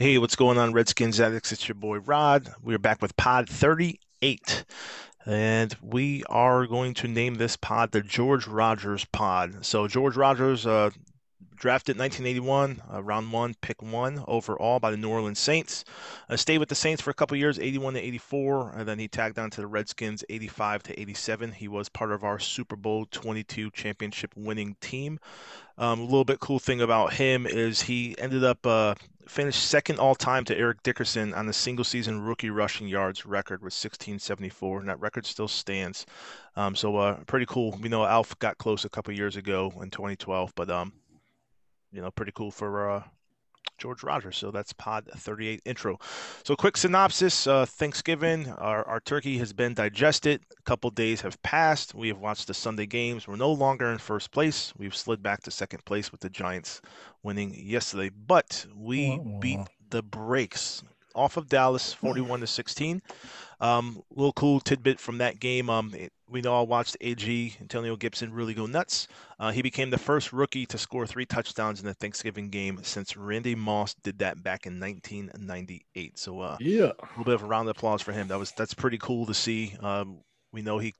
Hey, what's going on, Redskins addicts? It's your boy Rod. We're back with Pod 38. And we are going to name this pod the George Rogers Pod. So, George Rogers, uh, drafted in 1981, uh, round one, pick one overall by the New Orleans Saints. Uh, stayed with the Saints for a couple years, 81 to 84, and then he tagged on to the Redskins, 85 to 87. He was part of our Super Bowl 22 championship winning team. Um, a little bit cool thing about him is he ended up uh, finished second all time to Eric Dickerson on the single season rookie rushing yards record with 1674, and that record still stands. Um, so uh, pretty cool. We know Alf got close a couple years ago in 2012, but um, you know, pretty cool for uh, George Rogers. So that's Pod 38 intro. So quick synopsis: uh, Thanksgiving, our, our turkey has been digested. A couple days have passed. We have watched the Sunday games. We're no longer in first place. We've slid back to second place with the Giants winning yesterday, but we beat the brakes off of Dallas, 41 to 16. Um, little cool tidbit from that game. Um, it, we know I watched AG Antonio Gibson really go nuts. Uh, he became the first rookie to score three touchdowns in the Thanksgiving game since Randy Moss did that back in 1998. So uh, yeah, a little bit of a round of applause for him. That was that's pretty cool to see. Um, we know he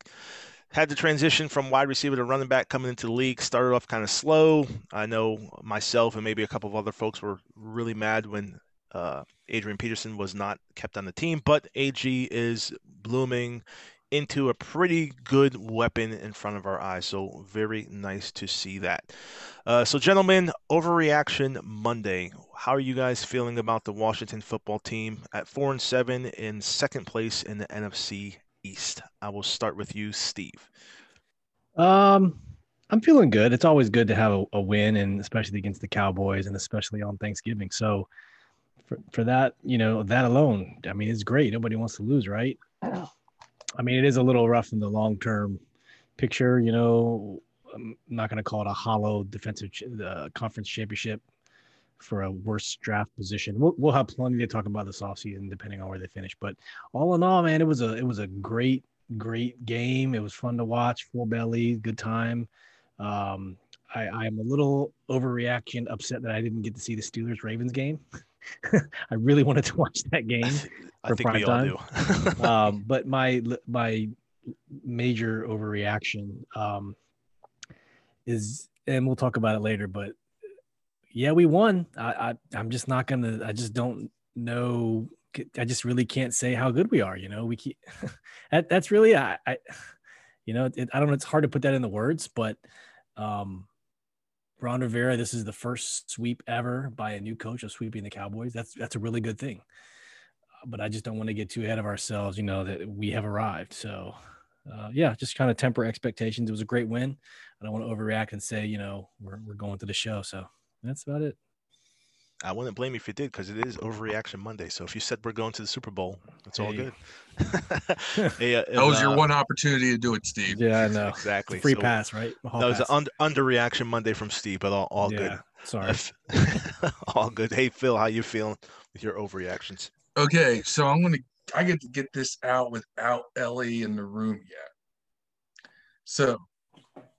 had to transition from wide receiver to running back coming into the league. Started off kind of slow. I know myself and maybe a couple of other folks were really mad when uh, Adrian Peterson was not kept on the team, but AG is blooming into a pretty good weapon in front of our eyes. So very nice to see that. Uh, so, gentlemen, overreaction Monday. How are you guys feeling about the Washington football team at four and seven in second place in the NFC East? I will start with you, Steve. Um, I'm feeling good. It's always good to have a, a win, and especially against the Cowboys, and especially on Thanksgiving. So, for, for that, you know, that alone, I mean, it's great. Nobody wants to lose, right? I mean, it is a little rough in the long term picture. You know, I'm not going to call it a hollow defensive uh, conference championship for a worse draft position. We'll, we'll have plenty to talk about this offseason, depending on where they finish. But all in all, man, it was a it was a great great game. It was fun to watch, full belly, good time. Um, I, I'm a little overreaction, upset that I didn't get to see the Steelers Ravens game. I really wanted to watch that game I think we time. all do. um, but my my major overreaction um, is, and we'll talk about it later. But yeah, we won. I, I I'm just not gonna. I just don't know. I just really can't say how good we are. You know, we keep. that, that's really I, I. You know, it, I don't know. It's hard to put that in the words, but. Um, Ron Rivera, this is the first sweep ever by a new coach of sweeping the Cowboys. That's that's a really good thing. Uh, but I just don't want to get too ahead of ourselves. You know that we have arrived. So, uh, yeah, just kind of temper expectations. It was a great win. I don't want to overreact and say, you know, we're we're going to the show. So that's about it. I wouldn't blame you if you did because it is overreaction Monday. So if you said we're going to the Super Bowl, it's all good. hey, uh, that was uh, your one opportunity to do it, Steve. Yeah, I know. exactly. Free so pass, right? That was pass. an under, underreaction Monday from Steve, but all, all yeah, good. Sorry. all good. Hey, Phil, how you feeling with your overreactions? Okay, so I'm gonna I get to get this out without Ellie in the room yet. So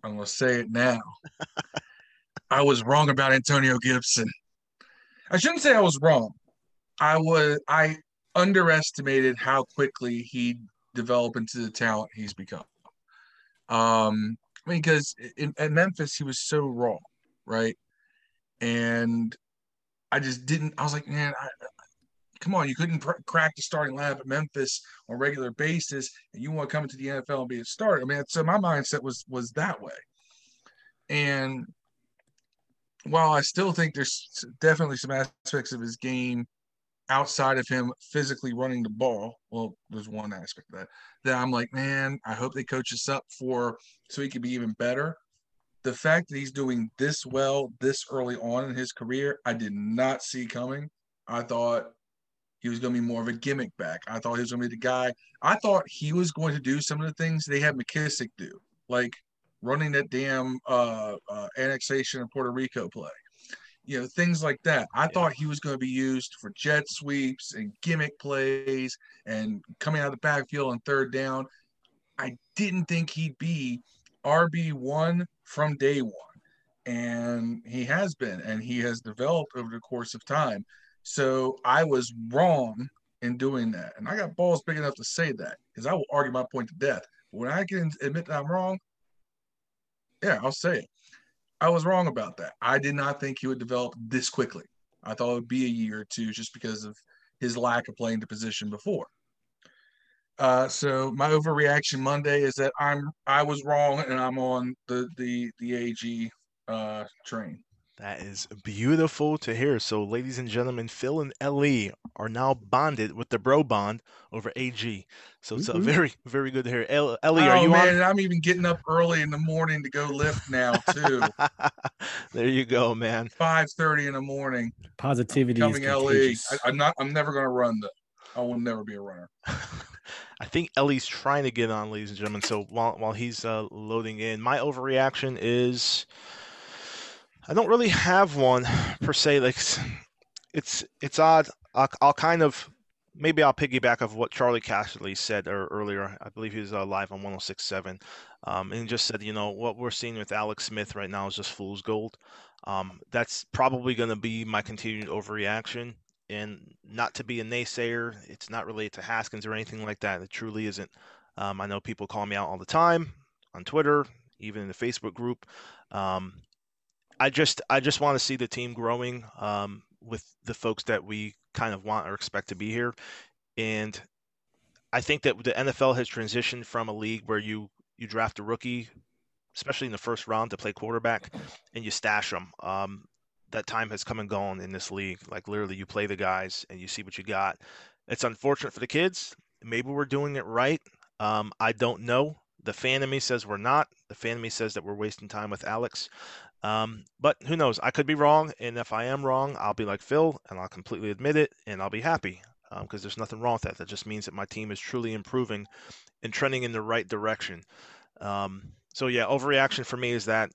I'm gonna say it now. I was wrong about Antonio Gibson. I shouldn't say I was wrong. I was I underestimated how quickly he'd develop into the talent he's become. Um, I mean, because at Memphis he was so raw, right? And I just didn't. I was like, man, I, come on, you couldn't pr- crack the starting lineup at Memphis on a regular basis, and you want to come into the NFL and be a starter. I mean, so my mindset was was that way. And while I still think there's definitely some aspects of his game outside of him physically running the ball, well, there's one aspect of that that I'm like, man, I hope they coach us up for so he could be even better. The fact that he's doing this well this early on in his career, I did not see coming. I thought he was going to be more of a gimmick back. I thought he was going to be the guy. I thought he was going to do some of the things they had McKissick do, like running that damn uh, uh, annexation of Puerto Rico play. You know, things like that. I yeah. thought he was going to be used for jet sweeps and gimmick plays and coming out of the backfield on third down. I didn't think he'd be RB1 from day one. And he has been, and he has developed over the course of time. So I was wrong in doing that. And I got balls big enough to say that because I will argue my point to death. When I can admit that I'm wrong, yeah, I'll say it. I was wrong about that. I did not think he would develop this quickly. I thought it would be a year or two just because of his lack of playing the position before. Uh, so my overreaction Monday is that I'm I was wrong and I'm on the the the AG uh, train. That is beautiful to hear. So, ladies and gentlemen, Phil and Ellie are now bonded with the bro bond over AG. So it's mm-hmm. very, very good to hear. Ellie, oh, are you man, on? I'm even getting up early in the morning to go lift now too. there you go, man. Five thirty in the morning. Positivity. Coming LE. I, am not. I'm never going to run though. I will never be a runner. I think Ellie's trying to get on, ladies and gentlemen. So while while he's uh, loading in, my overreaction is I don't really have one per se. Like it's it's odd. I'll, I'll kind of maybe I'll piggyback of what Charley Casserly said earlier. I believe he was uh, live on 106.7, um, and just said, you know, what we're seeing with Alex Smith right now is just fool's gold. Um, that's probably going to be my continued overreaction. And not to be a naysayer, it's not related to Haskins or anything like that. It truly isn't. Um, I know people call me out all the time on Twitter, even in the Facebook group. Um, I just I just want to see the team growing um, with the folks that we kind of want or expect to be here, and I think that the NFL has transitioned from a league where you you draft a rookie, especially in the first round, to play quarterback, and you stash them. Um, that time has come and gone in this league. Like literally, you play the guys and you see what you got. It's unfortunate for the kids. Maybe we're doing it right. Um, I don't know. The fan of me says we're not. The fan of me says that we're wasting time with Alex. Um, but who knows? I could be wrong, and if I am wrong, I'll be like Phil, and I'll completely admit it, and I'll be happy because um, there's nothing wrong with that. That just means that my team is truly improving and trending in the right direction. Um, so yeah, overreaction for me is that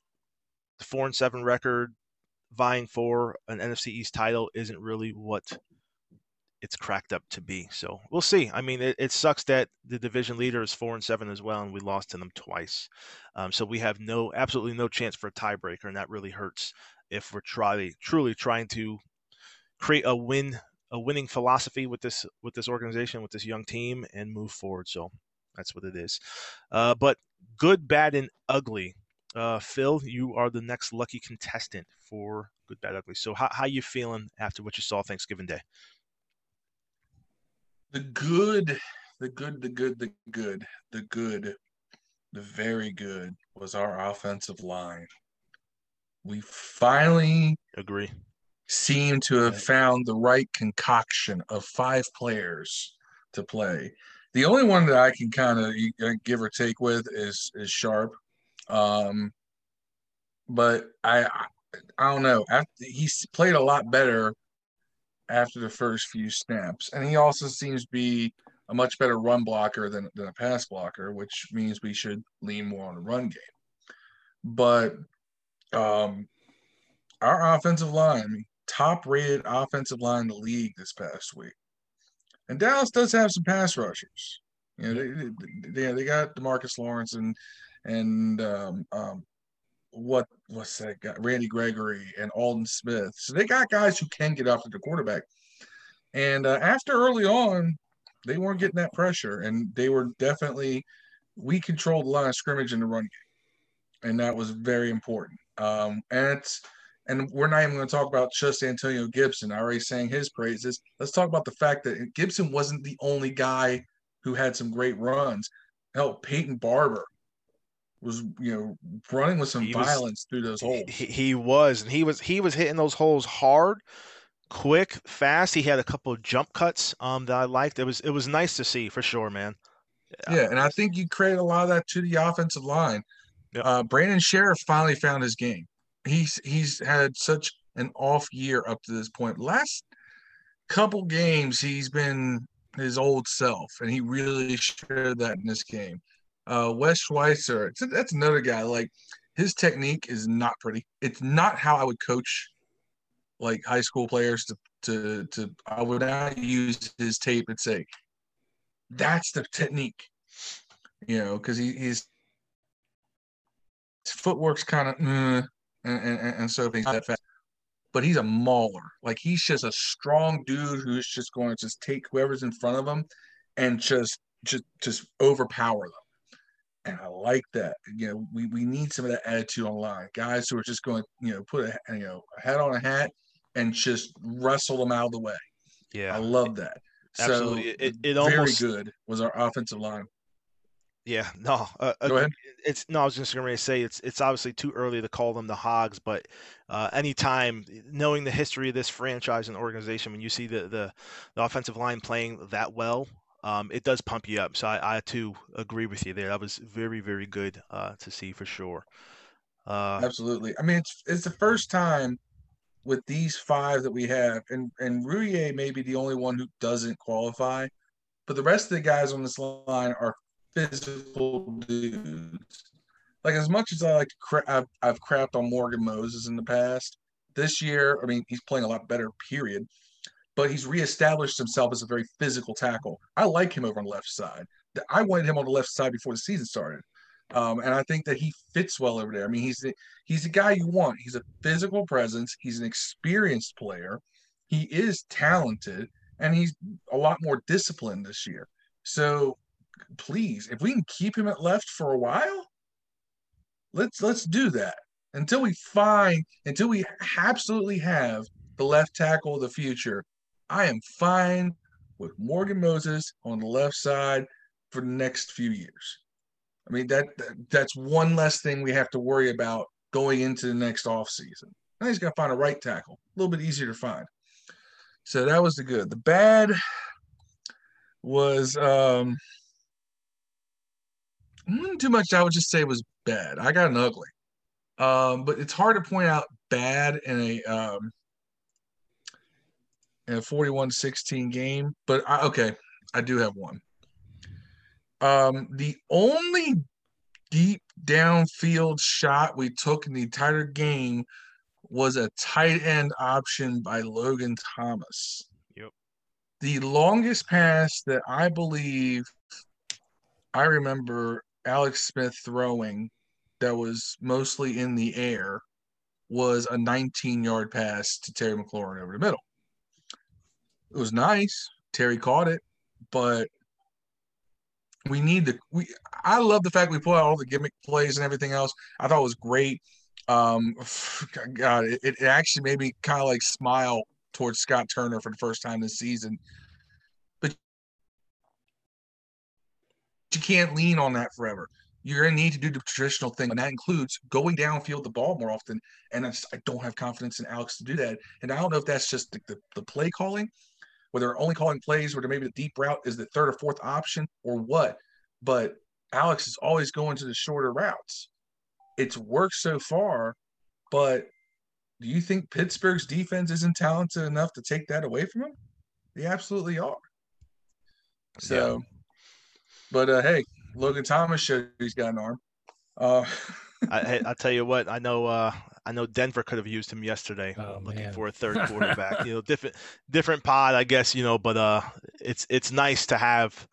the four and seven record, vying for an NFC East title, isn't really what it's cracked up to be. So we'll see. I mean, it, it, sucks that the division leader is four and seven as well, and we lost to them twice. Um, so we have no, absolutely no chance for a tiebreaker, and that really hurts if we're trying, truly trying to create a win, a winning philosophy with this with this organization, with this young team, and move forward. So that's what it is. Uh, but good, bad, and ugly. Uh, Phil, you are the next lucky contestant for good, bad, ugly. So how how you feeling after what you saw Thanksgiving Day? The good, the good, the good, the good, the good, the very good was our offensive line. We finally agree. Seem to have found the right concoction of five players to play. The only one that I can kind of give or take with is is Sharp, um, but I, I I don't know. After, he's played a lot better after the first few snaps. And he also seems to be a much better run blocker than, than a pass blocker, which means we should lean more on the run game. But um, our offensive line, top rated offensive line in the league this past week. And Dallas does have some pass rushers. You know, they, they, they got Demarcus Lawrence and and um, um, what what's that guy? Randy Gregory and Aldon Smith. So they got guys who can get after the quarterback. And uh, after early on, they weren't getting that pressure, and they were definitely we controlled the line of scrimmage in the run game, and that was very important. Um, and it's and we're not even going to talk about just Antonio Gibson. I already sang his praises. Let's talk about the fact that Gibson wasn't the only guy who had some great runs. Hell, Peyton Barber was you know running with some he violence was, through those holes. He, he, was, and he was he was hitting those holes hard, quick, fast. He had a couple of jump cuts um, that I liked. It was it was nice to see for sure, man. Yeah, yeah and I think you create a lot of that to the offensive line. Yep. Uh, Brandon Scherff finally found his game. He's he's had such an off year up to this point. Last couple games, he's been his old self, and he really showed that in this game. Uh, Wes Schweitzer, that's another guy. Like his technique is not pretty. It's not how I would coach like high school players to to to. I would not use his tape and say that's the technique, you know, because he, he's his footwork's kind of mm, and, and and so things that fast. but he's a mauler. Like he's just a strong dude who's just going to just take whoever's in front of him and just just just overpower them. And I like that. You know, we, we need some of that attitude online. Guys who are just going, you know, put a you know a hat on a hat and just wrestle them out of the way. Yeah, I love that. Absolutely. So It- it very almost- good was our offensive line. Yeah, no. Uh, Go ahead. It's no. I was just going to say it's it's obviously too early to call them the Hogs, but uh, anytime knowing the history of this franchise and organization, when you see the the, the offensive line playing that well, um, it does pump you up. So I, I too agree with you there. That was very very good uh, to see for sure. Uh, Absolutely. I mean, it's it's the first time with these five that we have, and and Roullier may be the only one who doesn't qualify, but the rest of the guys on this line are physical dudes. Like as much as I like to, cra- I've, I've crapped on Morgan Moses in the past. This year, I mean, he's playing a lot better. Period. But he's reestablished himself as a very physical tackle. I like him over on the left side. I wanted him on the left side before the season started. Um, and I think that he fits well over there. I mean, he's the, he's the guy you want. He's a physical presence. He's an experienced player. He is talented, and he's a lot more disciplined this year. So, please, if we can keep him at left for a while, let's let's do that until we find until we absolutely have the left tackle of the future. I am fine with Morgan Moses on the left side for the next few years. I mean that, that that's one less thing we have to worry about going into the next offseason. Now he's got to find a right tackle, a little bit easier to find. So that was the good. The bad was um not too much I would just say was bad. I got an ugly. Um, but it's hard to point out bad in a um in a 41-16 game. But I, okay, I do have one. Um, the only deep downfield shot we took in the entire game was a tight end option by Logan Thomas. Yep. The longest pass that I believe I remember Alex Smith throwing that was mostly in the air was a 19 yard pass to Terry McLaurin over the middle. It was nice. Terry caught it, but we need to we I love the fact we pull out all the gimmick plays and everything else. I thought it was great. Um God, it, it actually made me kind of like smile towards Scott Turner for the first time this season. But you can't lean on that forever. You're gonna need to do the traditional thing, and that includes going downfield the ball more often. And I, just, I don't have confidence in Alex to do that. And I don't know if that's just the, the, the play calling, where they're only calling plays where maybe the deep route is the third or fourth option or what. But Alex is always going to the shorter routes. It's worked so far, but do you think Pittsburgh's defense isn't talented enough to take that away from him? They absolutely are. So, but uh, hey, Logan Thomas showed he's got an arm. Uh, I, I tell you what, I know. Uh, I know Denver could have used him yesterday, Oh, looking man. for a third quarterback. you know, different different pod, I guess. You know, but uh, it's it's nice to have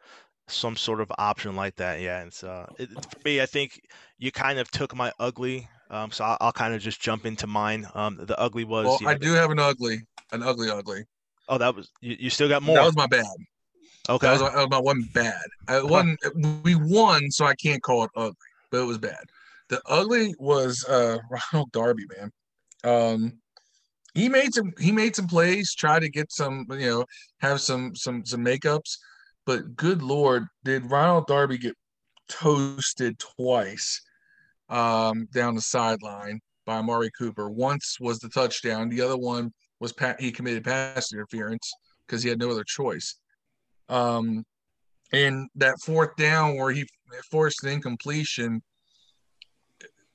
some sort of option like that. Yeah, it's uh, it, for me, I think you kind of took my ugly. Um, so I'll, I'll kind of just jump into mine. Um, the ugly was. well, you know, I do have an ugly, an ugly, ugly. Oh, that was you, you. Still got more. That was my bad. okay. That was, my, that was my one bad. I wasn't, we won, so I can't call it ugly, but it was bad. The ugly was uh, Ronald Darby, man. Um, he made some he made some plays, tried to get some, you know, have some some some makeups, but good lord, did Ronald Darby get toasted twice um, down the sideline by Amari Cooper? Once was the touchdown, the other one was pat he committed pass interference because he had no other choice. Um, and that fourth down where he forced an incompletion,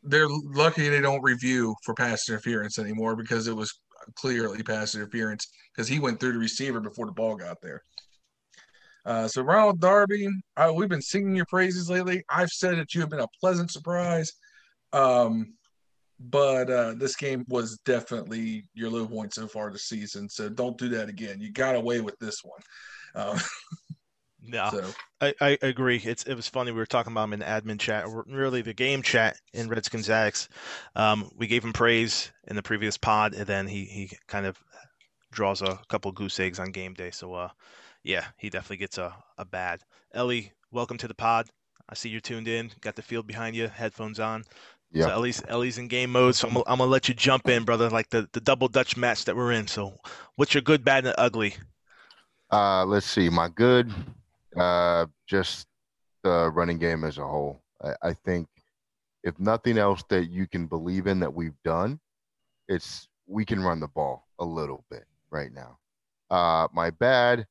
they're lucky they don't review for pass interference anymore because it was clearly pass interference because he went through the receiver before the ball got there. Uh, so Ronald Darby, we've been singing your praises lately. I've said that you have been a pleasant surprise, um, but uh, this game was definitely your low point so far this season. So don't do that again. You got away with this one. Uh, No, So I, I agree. It's it was funny. We were talking about him in the admin chat, or really the game chat in Redskins Addicts. Um, we gave him praise in the previous pod, and then he he kind of draws a couple goose eggs on game day. So uh, yeah, he definitely gets a a bad. Ellie, welcome to the pod. I see you're tuned in. Got the field behind you, headphones on. Yeah. So Ellie's Ellie's in game mode. So I'm, I'm gonna let you jump in, brother, like the the double Dutch match that we're in. So what's your good, bad, and ugly? Uh, let's see. My good, uh, just the running game as a whole. I, I think if nothing else that you can believe in that we've done, it's we can run the ball a little bit right now. Uh, my bad,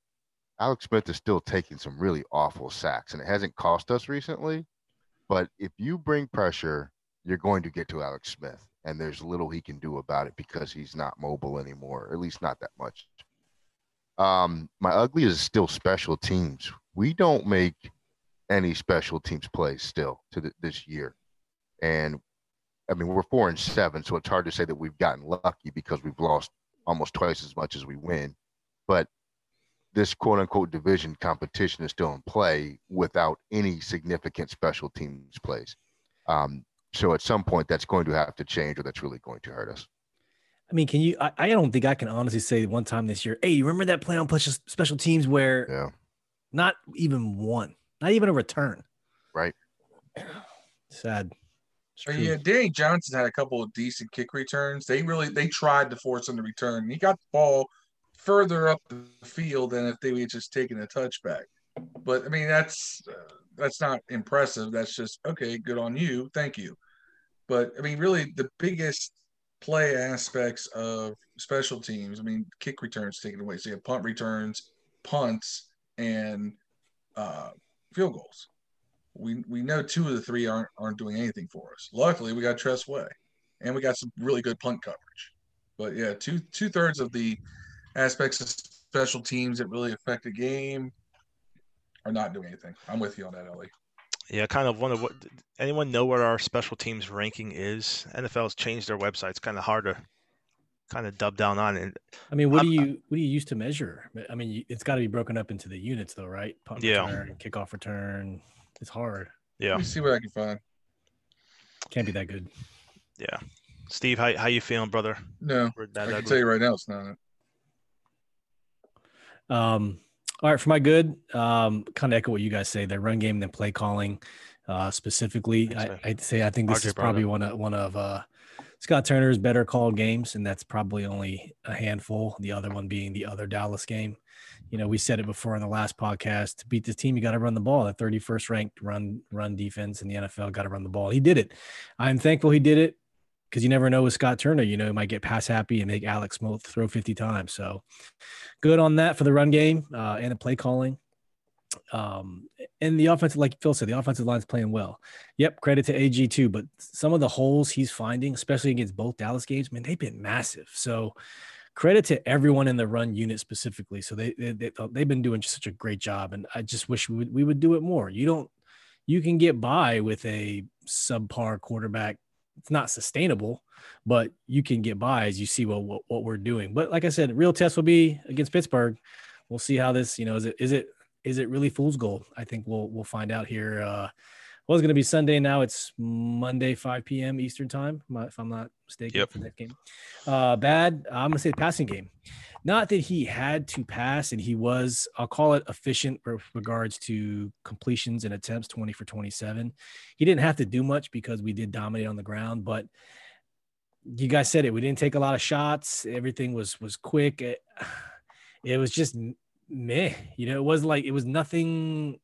Alex Smith is still taking some really awful sacks, and it hasn't cost us recently. But if you bring pressure, you're going to get to Alex Smith, and there's little he can do about it because he's not mobile anymore, or at least not that much. Um, my ugly is still special teams. We don't make any special teams plays still to th- this year, and I mean we're four and seven, so it's hard to say that we've gotten lucky because we've lost almost twice as much as we win. But this quote unquote division competition is still in play without any significant special teams plays. Um, so at some point that's going to have to change, or that's really going to hurt us. I mean, can you? I, I don't think I can honestly say one time this year. Hey, you remember that play on special special teams where Yeah. Not even one, not even a return. Right. Sad. It's But yeah, Danny Johnson had a couple of decent kick returns. They really they tried to force him to return. He got the ball further up the field than if they had just taken a touchback. But I mean, that's uh, that's not impressive. That's just okay. Good on you. Thank you. But I mean, really, the biggest play aspects of special teams. I mean, kick returns taken away. So you have punt returns, punts, and uh, field goals. We we know two of the three aren't aren't doing anything for us. Luckily, we got Tress Way, and we got some really good punt coverage. But yeah, two two thirds of the aspects of special teams that really affect the game are not doing anything. I'm with you on that, Ellie. Yeah, kind of wonder what anyone know what our special teams ranking is? NFL's changed their website. It's kind of hard to kind of dub down on it. I mean, what do I'm- you what do you use to measure? I mean, it's got to be broken up into the units, though, right? Punt Yeah. return, kickoff return. It's hard. Yeah, Let me see what I can find. Can't be that good. yeah. Steve, how how you feeling, brother? No, We're I can ugly. tell you right now, it's not. Um, all right, for my good, um, kind of echo what you guys say. The run game, and then play calling, uh, specifically. Thanks, I. I'd say I think this RJ is probably one of one of uh, Scott Turner's better called games, and that's probably only a handful. The other one being the other Dallas game. You know, we said it before in the last podcast. To beat this team, you got to run the ball. The 31st ranked run run defense in the NFL got to run the ball. He did it. I'm thankful he did it because you never know with Scott Turner. You know, he might get pass happy and make Alex Smoke throw 50 times. So good on that for the run game uh, and the play calling. Um, and the offensive, like Phil said, the offensive line's playing well. Yep, credit to AG too. But some of the holes he's finding, especially against both Dallas games, man, they've been massive. So credit to everyone in the run unit specifically. So they, they, they they've been doing such a great job, and I just wish we would we would do it more. You don't you can get by with a subpar quarterback. It's not sustainable, but you can get by as you see what, what what we're doing. But like I said, real test will be against Pittsburgh. We'll see how this, you know, is it is it is it really fool's gold? I think we'll we'll find out here. Uh, well, it's going to be Sunday. Now it's Monday, 5 p.m. Eastern time, if I'm not mistaken. Yep. For that game. Uh, bad. I'm going to say passing game. Not that he had to pass, and he was. I'll call it efficient with regards to completions and attempts, 20 for 27. He didn't have to do much because we did dominate on the ground, but you guys said it. We didn't take a lot of shots. Everything was was quick. It, it was just meh. You know, it was like it was nothing.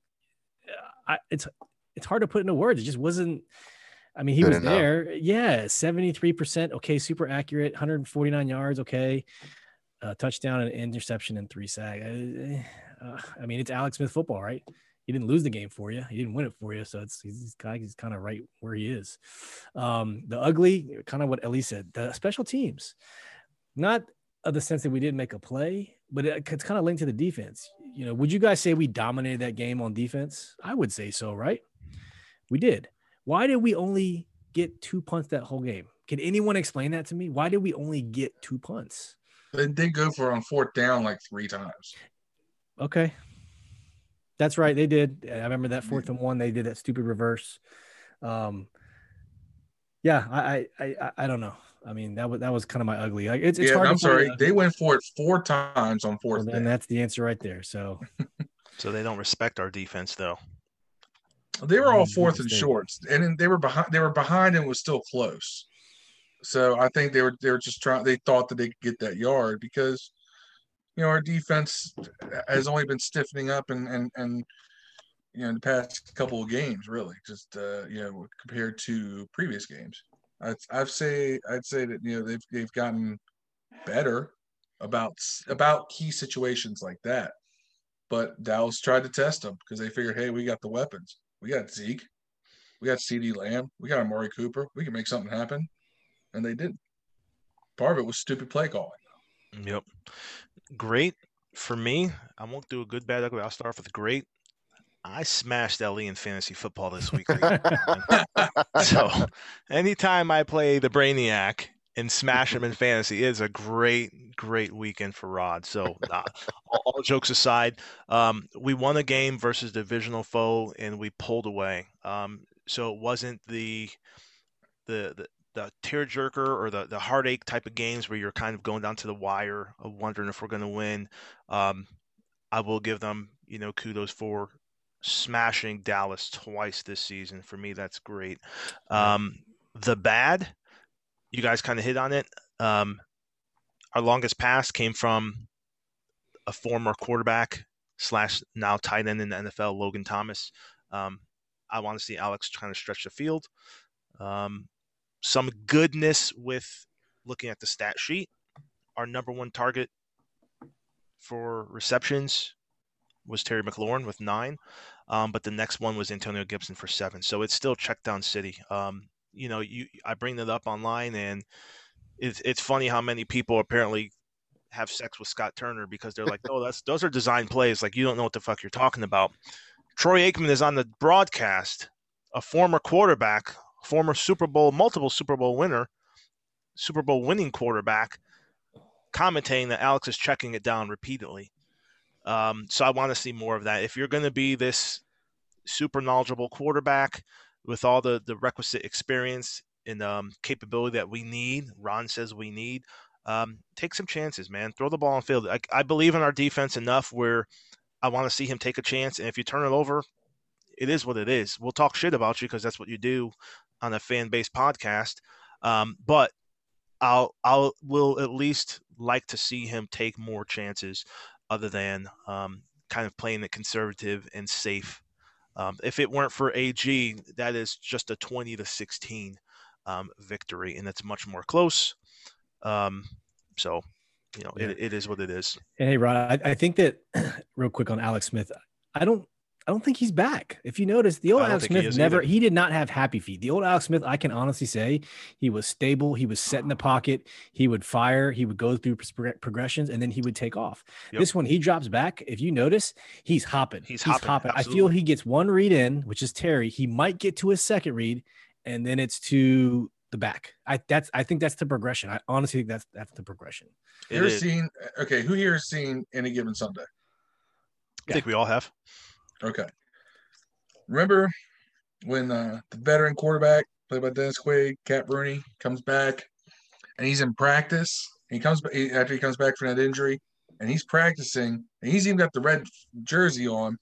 I, it's it's hard to put into words. It just wasn't. I mean, he Good was enough. there. Yeah, seventy three percent. Okay, super accurate. One hundred forty nine yards. Okay, uh, touchdown and interception and three sack. Uh, I mean, it's Alex Smith football, right? He didn't lose the game for you. He didn't win it for you. So it's he's kind of, he's kind of right where he is. Um, the ugly, kind of what Ellie said, the special teams, not of the sense that we didn't make a play, but it, it's kind of linked to the defense. You know, would you guys say we dominated that game on defense? I would say so, right? We did. Why did we only get two punts that whole game? Can anyone explain that to me? Why did we only get two punts? They did go for on fourth down like three times. Okay. That's right. They did. I remember that fourth and one. They did that stupid reverse. Um, yeah, I, I, I, I don't know. I mean, that was that was kind of my ugly. Like, it's, it's yeah, hard. I'm sorry. a- They went for it four times on fourth. well, then down. that's the answer right there. So So they don't respect our defense, though. They were all fourth and mistake. shorts, and then they were behind. They were behind and was still close. So I think they were they were just trying. They thought that they could get that yard because, you know, our defense has only been stiffening up and and and you know in the past couple of games, really, just uh, you know compared to previous games. I'd I'd say I'd say that you know they've they've gotten better about about key situations like that. But Dallas tried to test them because they figured, hey, we got the weapons. We got Zeke. We got CeeDee Lamb. We got Amari Cooper. We can make something happen. And they didn't. Part of it was stupid play calling. Yep. Great for me. I won't do a good, bad, ugly. I'll start off with great. I smashed Ellie in fantasy football this week. so anytime I play the Brainiac and smash him in fantasy, it is a great, great weekend for Rod. So nah, all, all jokes aside, um, we won a game versus divisional foe and we pulled away. Um, so it wasn't the the the the tearjerker or the, the heartache type of games where you're kind of going down to the wire of wondering if we're going to win. Um, I will give them, you know, kudos for smashing Dallas twice this season. For me, that's great. Um, the bad, you guys kind of hit on it. Um, our longest pass came from a former quarterback slash now tight end in the NFL, Logan Thomas. Um, I want to see Alex trying to stretch the field. Um, some goodness with looking at the stat sheet. Our number one target for receptions was Terry McLaurin with nine, um, but the next one was Antonio Gibson for seven. So it's still check down city. Um, you know, you I bring that up online, and it's it's funny how many people apparently have sex with Scott Turner because they're like, oh, that's those are design plays. Like you don't know what the fuck you're talking about. Troy Aikman is on the broadcast, a former quarterback, former Super Bowl, multiple Super Bowl winner, Super Bowl winning quarterback, commentating that Alex is checking it down repeatedly. Um, so I want to see more of that. If you're going to be this super knowledgeable quarterback with all the the requisite experience and um, capability that we need, Ron says we need. Um, take some chances, man. Throw the ball on field. I, I believe in our defense enough where I want to see him take a chance. And if you turn it over, it is what it is. We'll talk shit about you because that's what you do on a fan based podcast. Um, but I'll I'll will at least like to see him take more chances other than um, kind of playing it conservative and safe. Um, if it weren't for AG, that is just a 20 to 16 um, victory, and it's much more close. Um, so, you know, it, it is what it is. And hey, Rod, I, I think that real quick on Alex Smith, I don't I don't think he's back. If you notice, the old Alex think he Smith never either. he did not have happy feet. The old Alex Smith, I can honestly say, he was stable. He was set in the pocket. He would fire. He would go through progressions, and then he would take off. Yep. This one, he drops back. If you notice, he's hopping. He's hopping, I feel he gets one read in, which is Terry. He might get to his second read, and then it's to the back. I that's I think that's the progression. I honestly think that's that's the progression. It You're is. seen? Okay, who here has seen any given Sunday? I think we all have. Okay. Remember when uh, the veteran quarterback played by Dennis Quaid, Cap Rooney, comes back and he's in practice. He comes he, after he comes back from that injury and he's practicing and he's even got the red jersey on.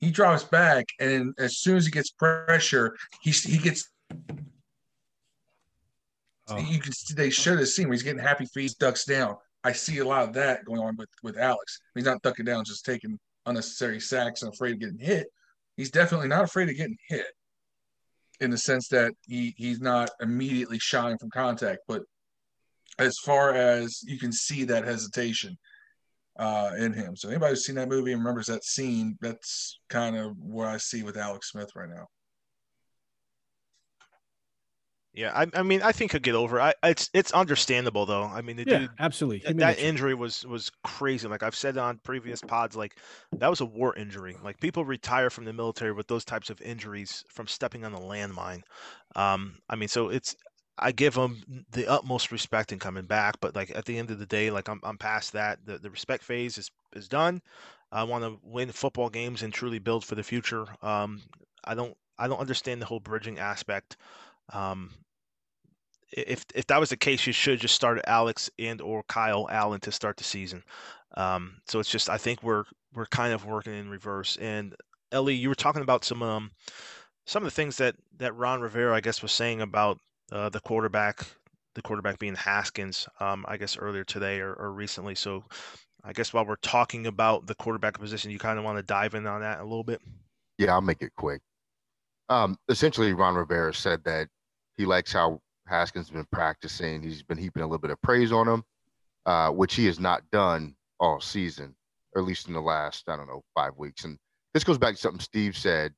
He drops back and as soon as he gets pressure, he he gets Oh. you can see they show the scene where he's getting happy feet, ducks down. I see a lot of that going on with with Alex. He's not ducking down, just taking unnecessary sacks and afraid of getting hit. He's definitely not afraid of getting hit in the sense that he he's not immediately shying from contact. But as far as you can see that hesitation uh, in him. So anybody who's seen that movie and remembers that scene, that's kind of what I see with Alex Smith right now. Yeah, I, I mean, I think he'll get over. it. I, it's it's understandable though. I mean, the Yeah, dude absolutely. that, that injury was was crazy. Like I've said on previous pods, like that was a war injury. Like people retire from the military with those types of injuries from stepping on a landmine. Um, I mean, so it's I give him the utmost respect in coming back, but like at the end of the day, like I'm I'm past that. The the respect phase is is done. I want to win football games and truly build for the future. Um, I don't I don't understand the whole bridging aspect. Um, if if that was the case, you should just start Alex and or Kyle Allen to start the season. Um, so it's just I think we're we're kind of working in reverse. And Ellie, you were talking about some um, some of the things that that Ron Rivera I guess was saying about uh, the quarterback, the quarterback being Haskins. Um, I guess earlier today or, or recently. So I guess while we're talking about the quarterback position, you kind of want to dive in on that a little bit. Yeah, I'll make it quick. Um, essentially, Ron Rivera said that he likes how Haskins has been practicing. He's been heaping a little bit of praise on him, uh, which he has not done all season, or at least in the last, I don't know, five weeks. And this goes back to something Steve said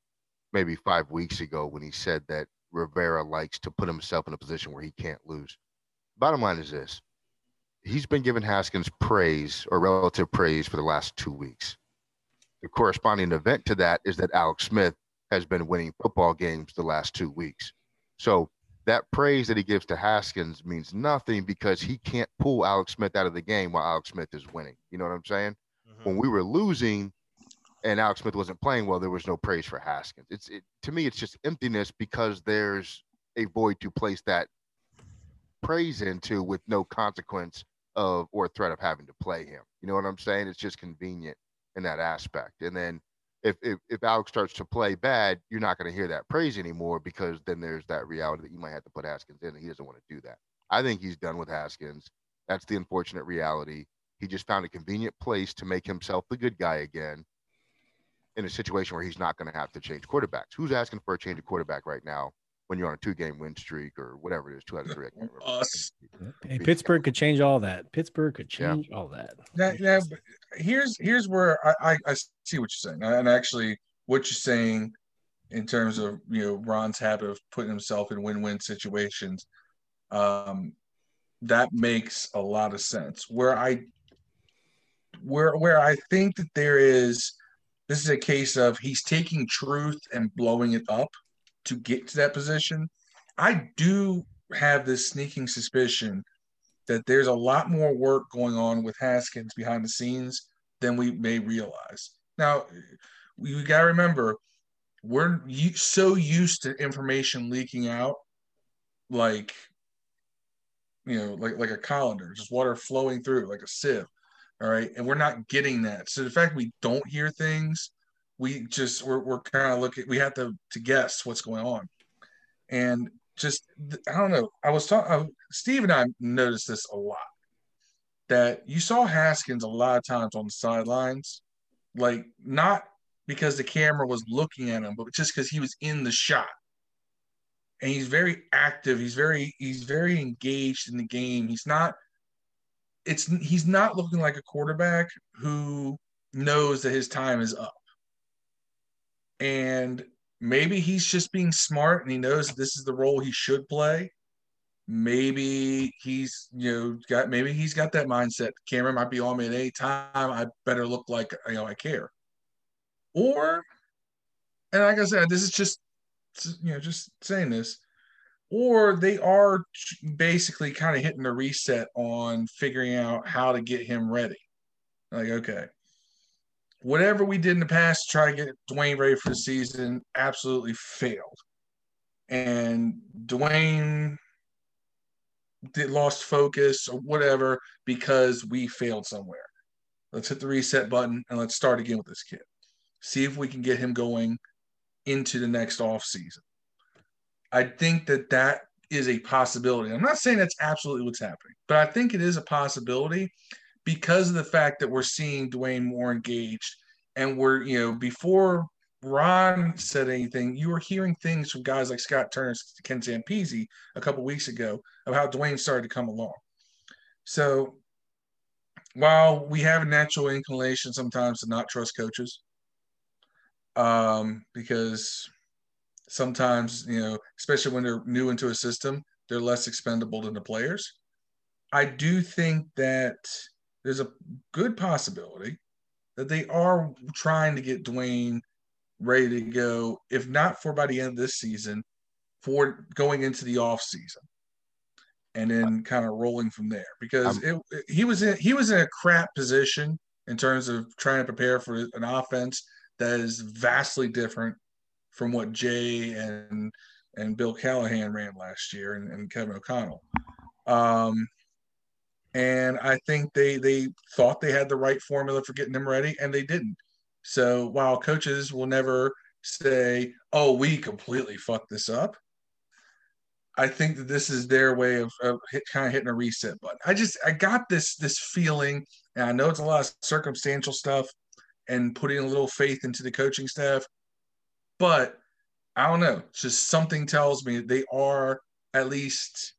maybe five weeks ago when he said that Rivera likes to put himself in a position where he can't lose. Bottom line is this he's been giving Haskins praise or relative praise for the last two weeks. The corresponding event to that is that Alex Smith has been winning football games the last two weeks. So that praise that he gives to Haskins means nothing because he can't pull Alex Smith out of the game while Alex Smith is winning. You know what I'm saying? Mm-hmm. When we were losing and Alex Smith wasn't playing well, there was no praise for Haskins. It's it, to me, it's just emptiness because there's a void to place that praise into with no consequence of or threat of having to play him. You know what I'm saying? It's just convenient in that aspect. And then if, if, if Alex starts to play bad, you're not going to hear that praise anymore because then there's that reality that you might have to put Haskins in, and he doesn't want to do that. I think he's done with Haskins. That's the unfortunate reality. He just found a convenient place to make himself the good guy again in a situation where he's not going to have to change quarterbacks. Who's asking for a change of quarterback right now when you're on a two game win streak or whatever it is, two out of three. Us. Hey, Pittsburgh could change all that. Pittsburgh could change yeah. all that. Yeah, yeah here's here's where I, I, I see what you're saying, and actually what you're saying in terms of you know Ron's habit of putting himself in win-win situations. Um, that makes a lot of sense. Where I where where I think that there is this is a case of he's taking truth and blowing it up to get to that position. I do have this sneaking suspicion that there's a lot more work going on with Haskins behind the scenes than we may realize. Now, we, we got to remember, we're so used to information leaking out, like, you know, like like a colander, just water flowing through, like a sieve. All right, and we're not getting that. So the fact we don't hear things, we just we're, we're kind of looking. We have to to guess what's going on, and just I don't know. I was talking. Steve and I noticed this a lot. That you saw Haskins a lot of times on the sidelines, like not because the camera was looking at him, but just because he was in the shot. And he's very active. He's very he's very engaged in the game. He's not. It's he's not looking like a quarterback who knows that his time is up. And maybe he's just being smart and he knows this is the role he should play. Maybe he's you know got maybe he's got that mindset. Camera might be on me at any time. I better look like you know I care. Or, and like I said, this is just you know just saying this. Or they are basically kind of hitting the reset on figuring out how to get him ready. Like okay, whatever we did in the past to try to get Dwayne ready for the season absolutely failed. And Dwayne did lost focus or whatever because we failed somewhere. Let's hit the reset button and let's start again with this kid. See if we can get him going into the next off season. I think that that is a possibility. I'm not saying that's absolutely what's happening, but I think it is a possibility because of the fact that we're seeing Dwayne more engaged and we're, you know, before Ron said anything, you were hearing things from guys like Scott Turner, Ken Zampese a couple weeks ago of how Dwayne started to come along. So while we have a natural inclination sometimes to not trust coaches, um, because sometimes, you know, especially when they're new into a system, they're less expendable than the players. I do think that there's a good possibility that they are trying to get Dwayne ready to go, if not for by the end of this season, for going into the off season. and then kind of rolling from there because it, he was in he was in a crap position in terms of trying to prepare for an offense that is vastly different from what Jay and and Bill Callahan ran last year and, and Kevin O'Connell. Um, and I think they they thought they had the right formula for getting them ready, and they didn't. So while coaches will never say, "Oh, we completely fucked this up," I think that this is their way of, of hit, kind of hitting a reset button. I just I got this this feeling, and I know it's a lot of circumstantial stuff and putting a little faith into the coaching staff, but I don't know. It's Just something tells me they are at least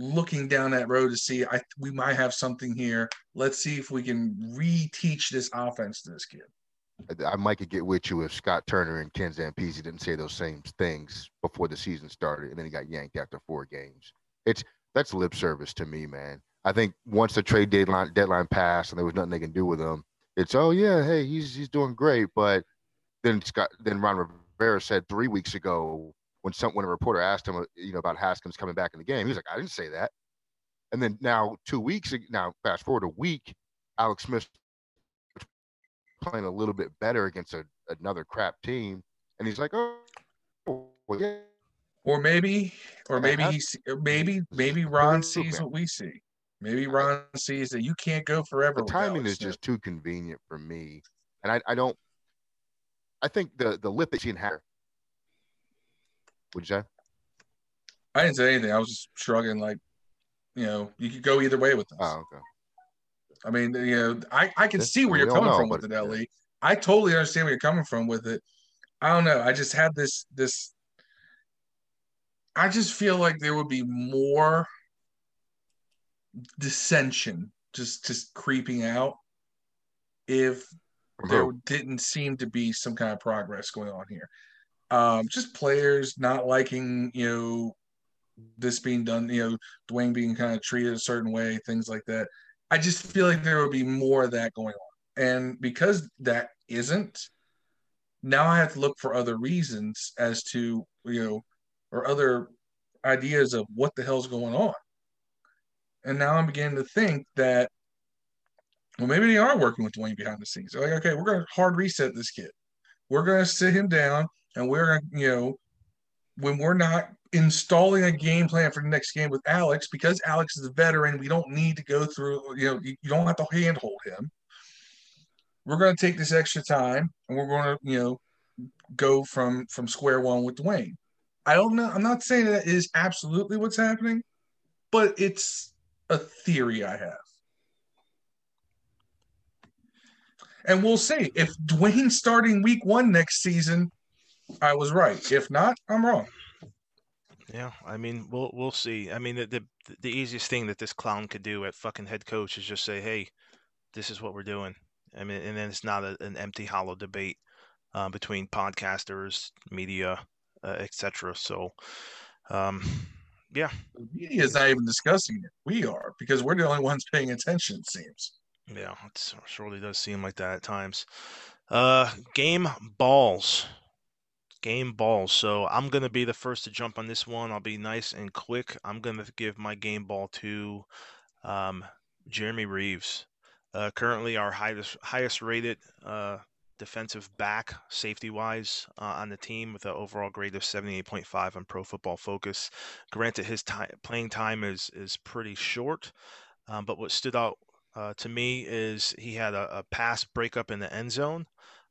looking down that road to see I we might have something here. Let's see if we can reteach this offense to this kid. I might could get with you if Scott Turner and Ken Zampese didn't say those same things before the season started, and then he got yanked after four games. It's that's lip service to me, man. I think once the trade deadline deadline passed and there was nothing they can do with him, it's oh yeah, hey, he's he's doing great. But then Scott then Ron Rivera said three weeks ago when some when a reporter asked him, uh, you know, about Haskins coming back in the game, he was like, I didn't say that. And then now two weeks now, fast forward a week, Alex Smith playing a little bit better against a, another crap team, and he's like, oh, well, yeah. Or maybe, or maybe he, maybe, maybe Ron sees what we see. Maybe Ron sees that you can't go forever. The timing is just too convenient for me, and I, I don't. I think the the lip that she had. What'd you say? I didn't say anything. I was just shrugging, like, you know, you could go either way with this. Oh, okay. I mean, you know, I, I can see where you're coming know, from with it, Ellie. I totally understand where you're coming from with it. I don't know. I just had this this I just feel like there would be more dissension just just creeping out if there didn't seem to be some kind of progress going on here. Um, just players not liking, you know, this being done, you know, Dwayne being kind of treated a certain way, things like that. I just feel like there would be more of that going on. And because that isn't, now I have to look for other reasons as to, you know, or other ideas of what the hell's going on. And now I'm beginning to think that, well, maybe they are working with Dwayne behind the scenes. They're like, okay, we're going to hard reset this kid. We're going to sit him down and we're you know, when we're not installing a game plan for the next game with Alex, because Alex is a veteran, we don't need to go through, you know, you, don't have to handhold him. We're going to take this extra time and we're going to, you know, go from from square one with Dwayne. I don't know. I'm not saying that is absolutely what's happening, but it's a theory I have. And we'll see. If Dwayne starting week one next season, I was right. If not, I'm wrong. Yeah, I mean, we'll we'll see. I mean, the, the the easiest thing that this clown could do at fucking head coach is just say, "Hey, this is what we're doing." I mean, and then it's not a, an empty, hollow debate uh, between podcasters, media, uh, etc. So, um, yeah, the media is not even discussing it. We are because we're the only ones paying attention. It seems. Yeah, it surely does seem like that at times. Uh, game balls game ball. So I'm going to be the first to jump on this one. I'll be nice and quick. I'm going to give my game ball to um, Jeremy Reaves. Uh, currently, our highest highest rated uh, defensive back, safety wise, uh, on the team with an overall grade of 78.5 on Pro Football Focus. Granted, his time, playing time is is pretty short, um, but what stood out uh, to me is he had a, a pass breakup in the end zone.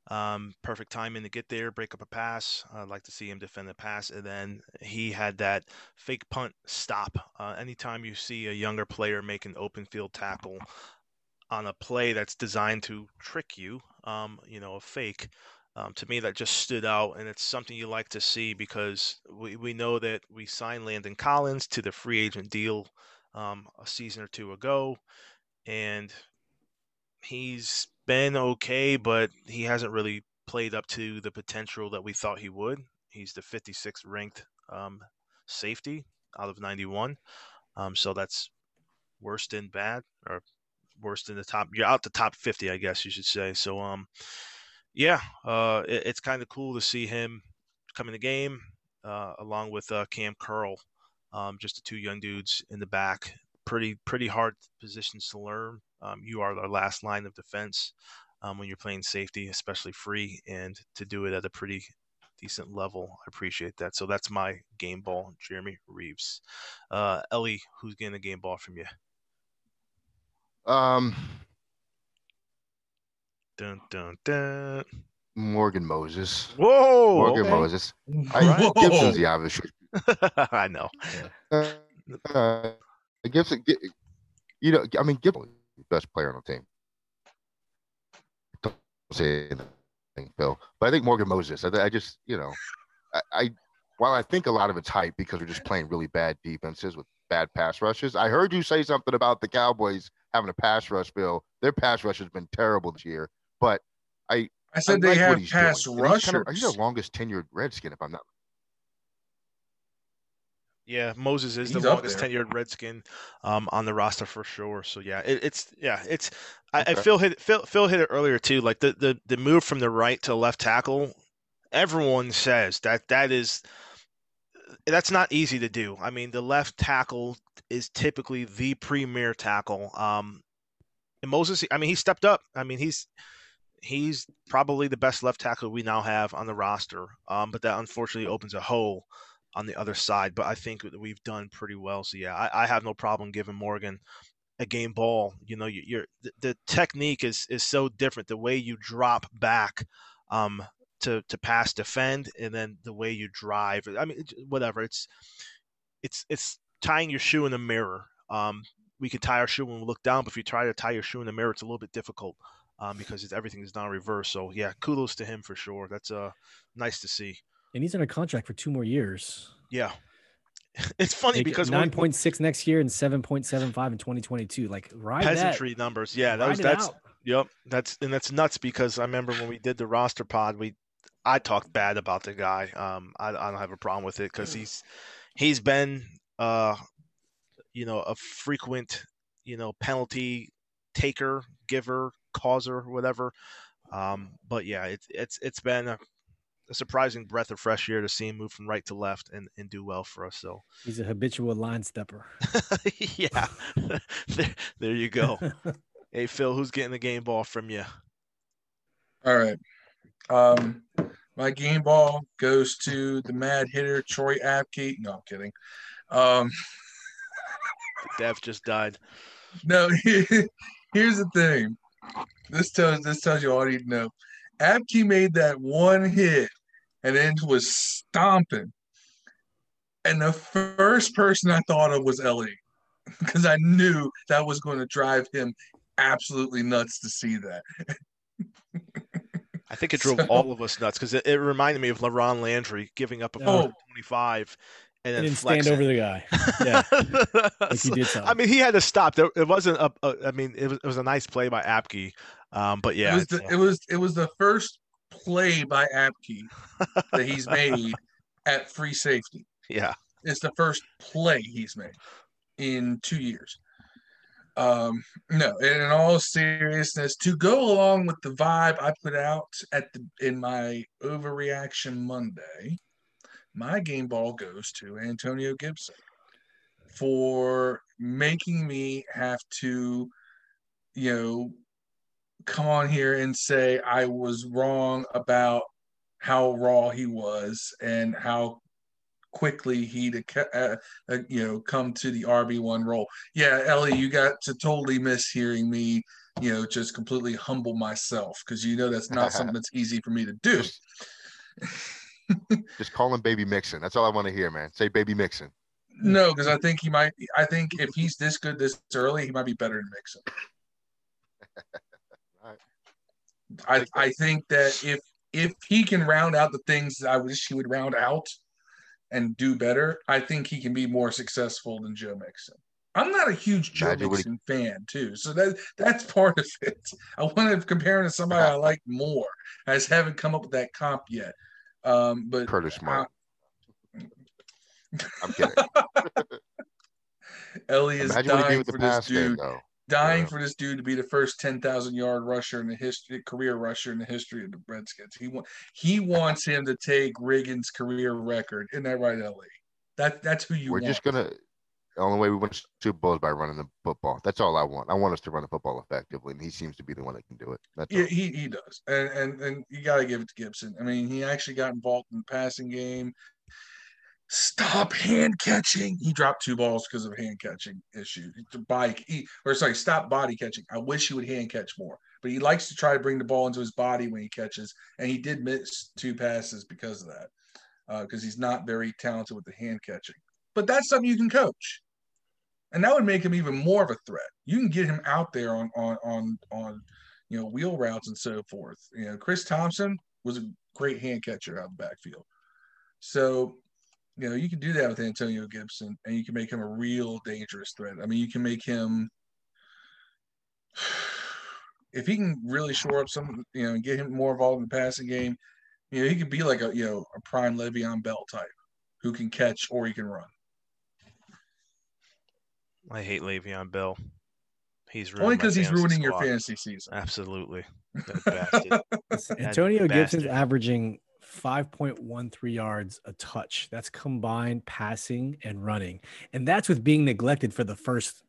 Um, perfect timing to get there, break up a pass. I'd like to see him defend the pass. And then he had that fake punt stop. Uh, anytime you see a younger player make an open field tackle on a play that's designed to trick you, um, you know, a fake, um, to me that just stood out. And it's something you like to see because we, we know that we signed Landon Collins to the free agent deal um, a season or two ago. And he's been okay, but he hasn't really played up to the potential that we thought he would. He's the 56th ranked um, safety out of 91. Um, so that's worse than bad or worse than the top. You're out the top 50, I guess you should say. So, um, yeah, uh, it, it's kind of cool to see him come in the game uh, along with uh, Kam Curl. Um, just the two young dudes in the back. Pretty pretty hard positions to learn. Um, you are our last line of defense um, when you're playing safety, especially free, and to do it at a pretty decent level. I appreciate that. So that's my game ball, Jeremy Reaves. Uh, Ellie, who's getting the game ball from you? Um, Dun dun dun. Morgan Moses. Whoa. Morgan okay. Moses. I, Whoa. Gibson's the obvious. I know. Uh, uh, Gibson, you know, I mean, Gibson, best player on the team. Don't say anything, Phil. But I think Morgan Moses. I, I just, you know, I, I while I think a lot of it's hype because we're just playing really bad defenses with bad pass rushes. I heard you say something about the Cowboys having a pass rush, Bill. Their pass rush has been terrible this year, but I I said I they like have pass doing. And he's rushers. kind of- he's the longest tenured Redskin, if I'm not. Yeah, Moses is He's the longest tenured Redskin um, on the roster for sure. So yeah, it, it's yeah, it's. I, I Phil hit Phil, Phil hit it earlier too. Like the, the the move from the right to left tackle, everyone says that that is that's not easy to do. I mean, the left tackle is typically the premier tackle. Um, and Moses, I mean, he stepped up. I mean, he's he's probably the best left tackle we now have on the roster. Um, but that unfortunately opens a hole on the other side. But I think we've done pretty well. So yeah, I, I have no problem giving Morgan a game ball. You know, you, you're the, the technique is is so different. The way you drop back. Um, to, to pass defend and then the way you drive i mean whatever it's it's it's tying your shoe in the mirror um, we can tie our shoe when we look down but if you try to tie your shoe in the mirror it's a little bit difficult um, because it's, everything is done reverse so yeah kudos to him for sure that's uh nice to see And he's under contract for two more years. yeah it's funny because we- point six next year and seven point seven five in twenty twenty two. Like ride that. peasantry numbers yeah that was that's out. Yep, that's and that's nuts because I remember when we did the roster pod, we I talked bad about the guy. Um, I, I don't have a problem with it because he's he's been uh, you know, a frequent you know penalty taker, giver, causer, whatever. Um, but yeah, it's it's it's been a, a surprising breath of fresh air to see him move from right to left and, and do well for us. So He's a habitual line stepper. yeah, there, there you go. Hey Phil, who's getting the game ball from you? All right. Um, my game ball goes to the mad hitter Troy Apke. No, I'm kidding. Um, Dev just died. no, here's the thing. This tells this tells you all you need to know. Apke made that one hit and then was stomping. And the first person I thought of was Ellie because I knew that was going to drive him absolutely nuts to see that. I think it drove So- all of us nuts because it, it reminded me of LaRon Landry giving up a Oh. and 25 and then and then stand over the guy. Yeah. Like he So- did I mean, he had to stop. There, it wasn't a, a. I mean, it was, it was a nice play by Apke, um, but yeah, it was the, uh, it was it was the first play by Apke that he's made at free safety. yeah, It's the first play he's made in two years. Um, no, and in all seriousness, to go along with the vibe I put out at the in my overreaction Monday, my game ball goes to Antonio Gibson for making me have to, you know, come on here and say I was wrong about how raw he was and how quickly he'd uh, uh, you know come to the RB1 role. Yeah, Ellie, you got to totally miss hearing me, you know, just completely humble myself because you know that's not something that's easy for me to do. Just, just call him Baby Mixon. That's all I want to hear, man. Say Baby Mixon. No, because I think he might. I think if he's this good this early, he might be better than Mixon. I, I think that if if he can round out the things that I wish he would round out and do better, I think he can be more successful than Joe Mixon. I'm not a huge Joe he- Mixon fan too, so that that's part of it. I want to compare him to somebody I like more. I just haven't come up with that comp yet. Um, but Curtis Smart. uh, I'm kidding. Ellie is Imagine what he did dying for this game, dude. though. Dying for this dude to be the first 10,000 yard rusher in the history, career rusher in the history of the Redskins. He wa- he wants him to take Riggins' career record. Isn't that right, LA? That that's who you want. We're want. just gonna. The only way we win Super Bowl is by running the football. That's all I want. I want us to run the football effectively, and he seems to be the one that can do it. That's Yeah, all. he, he does. And, and and you gotta give it to Gibson. I mean, he actually got involved in the passing game. Stop hand catching. He dropped two balls because of hand catching issue. Bike, he, or sorry, stop body catching. I wish he would hand catch more, but he likes to try to bring the ball into his body when he catches, and he did miss two passes because of that, uh, because he's not very talented with the hand catching. But that's something you can coach, and that would make him even more of a threat. You can get him out there on on on on, you know, wheel routes and so forth. You know, Chris Thompson was a great hand catcher out of the backfield, so you know, you can do that with Antonio Gibson and you can make him a real dangerous threat. I mean, you can make him if he can really shore up some, you know, and get him more involved in the passing game, you know, he could be like a you know, a prime Le'Veon Bell type who can catch or he can run. I hate Le'Veon Bell. He's Only because he's fantasy ruining your fantasy season. Absolutely. That bastard. Listen, That Antonio Gibson's averaging 5.13 yards a touch. That's combined passing and running. And that's with being neglected for the first,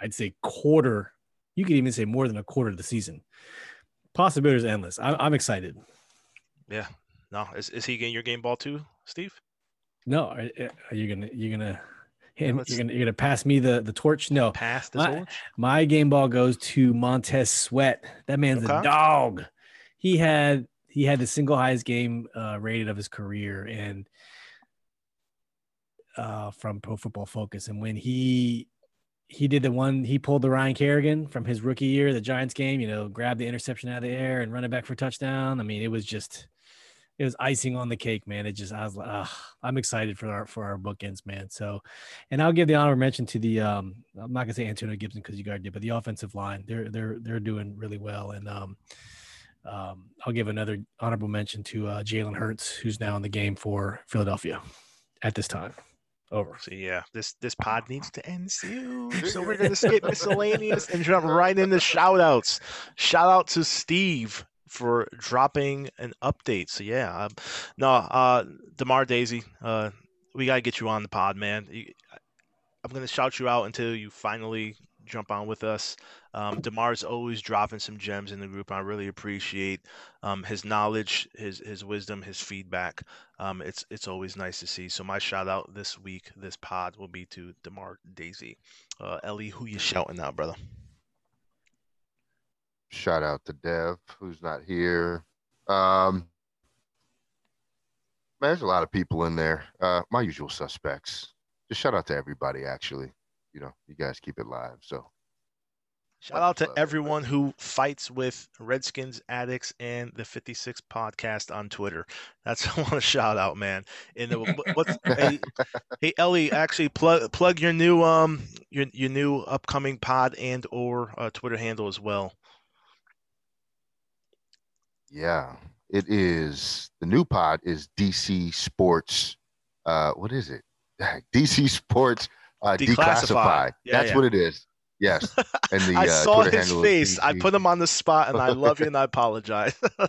I'd say, quarter. You could even say more than a quarter of the season. Possibilities endless. I, I'm excited. Yeah. No, is, is he getting your game ball too, Steve? No, are, are you gonna you're gonna him, you're gonna you're gonna pass me the the torch? No, Pass the My- torch? My game ball goes to Montez Sweat. That man's a dog. He had he had the single highest game uh, rated of his career and uh, from Pro Football Focus. And when he he did the one he pulled the Ryan Kerrigan from his rookie year, the Giants game, you know, grabbed the interception out of the air and run it back for touchdown. I mean, it was just it was icing on the cake, man. It just I was like, ah, I'm excited for our for our bookends, man. So, and I'll give the honorable mention to the um, I'm not gonna say Antonio Gibson because you guys did, but the offensive line, they're they're they're doing really well, and um, um, I'll give another honorable mention to uh, Jalen Hurts, who's now in the game for Philadelphia at this time. Over. So yeah, this this pod needs to end soon. So we're gonna skip miscellaneous and jump right into shout outs. Shout out to Steve for dropping an update. So yeah, um, no, uh, Demar Daisy, uh, we gotta get you on the pod, man. You- I'm gonna shout you out until you finally jump on with us. Um, Demar's always dropping some gems in the group. I really appreciate um, his knowledge, his his wisdom, his feedback. Um, it's it's always nice to see. So my shout out this week, this pod will be to Demar Daisy. Uh, Ellie, who you shouting out, brother? Shout out to Dev, who's not here. Um, man, there's a lot of people in there. Uh, my usual suspects. Just shout out to everybody. Actually, you know, you guys keep it live. So Shout out to Love it, everyone who fights with Redskins addicts and the 56 podcast on Twitter. That's what I want to shout out, man. And what- what's hey, hey Ellie, actually plug plug your new um your your new upcoming pod and or uh, Twitter handle as well. yeah, it is. The new pod is DC Sports. Uh, what is it? DC Sports uh, Declassified. Declassified. Yeah, That's yeah. what it is. Yes. And the I uh, saw Twitter his face. I put him on the spot, and I love you, and I apologize.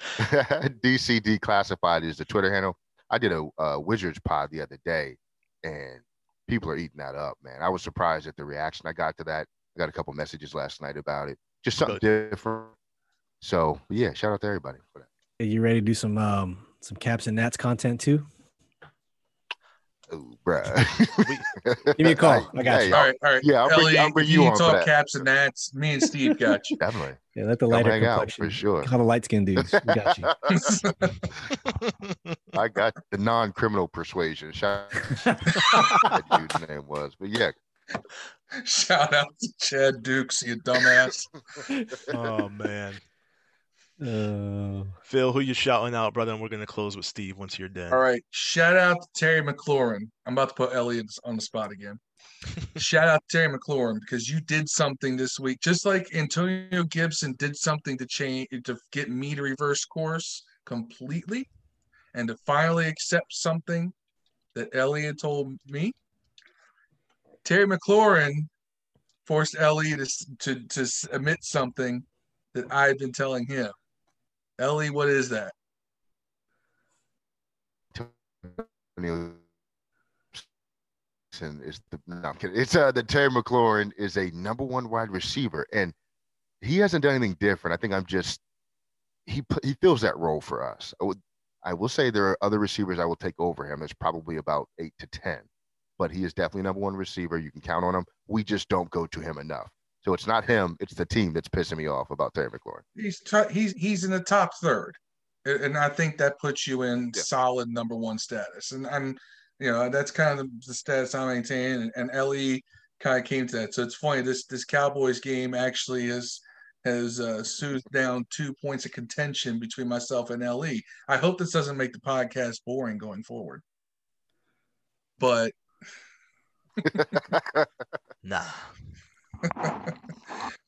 DC Declassified is the Twitter handle. I did a uh, Wizards pod the other day, and people are eating that up, man. I was surprised at the reaction I got to that. I got a couple messages last night about it. Just something different. So yeah, shout out to everybody for that. Are you ready to do some um some caps and nats content too? Ooh, bruh. Give me a call. I got you. All right, all right. Yeah, I'll bring- Ellie, I'll bring if you need on for talk caps and nats. Me and Steve got you. Definitely. Yeah, let the lighter hang out complexion. for sure. Call the light skinned dudes. We got you. I got the non-criminal persuasion. Shout out that dude's name was, but yeah, Shout out to Chad Dukes, you dumbass. oh man, Uh, Phil, who you shouting out, brother? And we're gonna close with Steve once you're done. All right. Shout out to Terry McLaurin. I'm about to put Elliot on the spot again. Shout out to Terry McLaurin because you did something this week, just like Antonio Gibson did something to change to get me to reverse course completely and to finally accept something that Elliot told me. Terry McLaurin forced Elliot to, to, to admit something that I've been telling him. Ellie, what is that? The no, It's uh that Terry McLaurin is a number one wide receiver, and he hasn't done anything different. I think I'm just he he fills that role for us. I would I will say there are other receivers I will take over him. There's probably about eight to ten, but he is definitely number one receiver. You can count on him. We just don't go to him enough. So it's not him; it's the team that's pissing me off about Terry McLaurin. He's t- he's he's in the top third, and I think that puts you in yeah. solid number one status. And I'm, you know, that's kind of the, the status I maintain. And, and Le kind of came to that. So it's funny. This this Cowboys game actually is has uh, soothed down two points of contention between myself and Le. I hope this doesn't make the podcast boring going forward. But nah.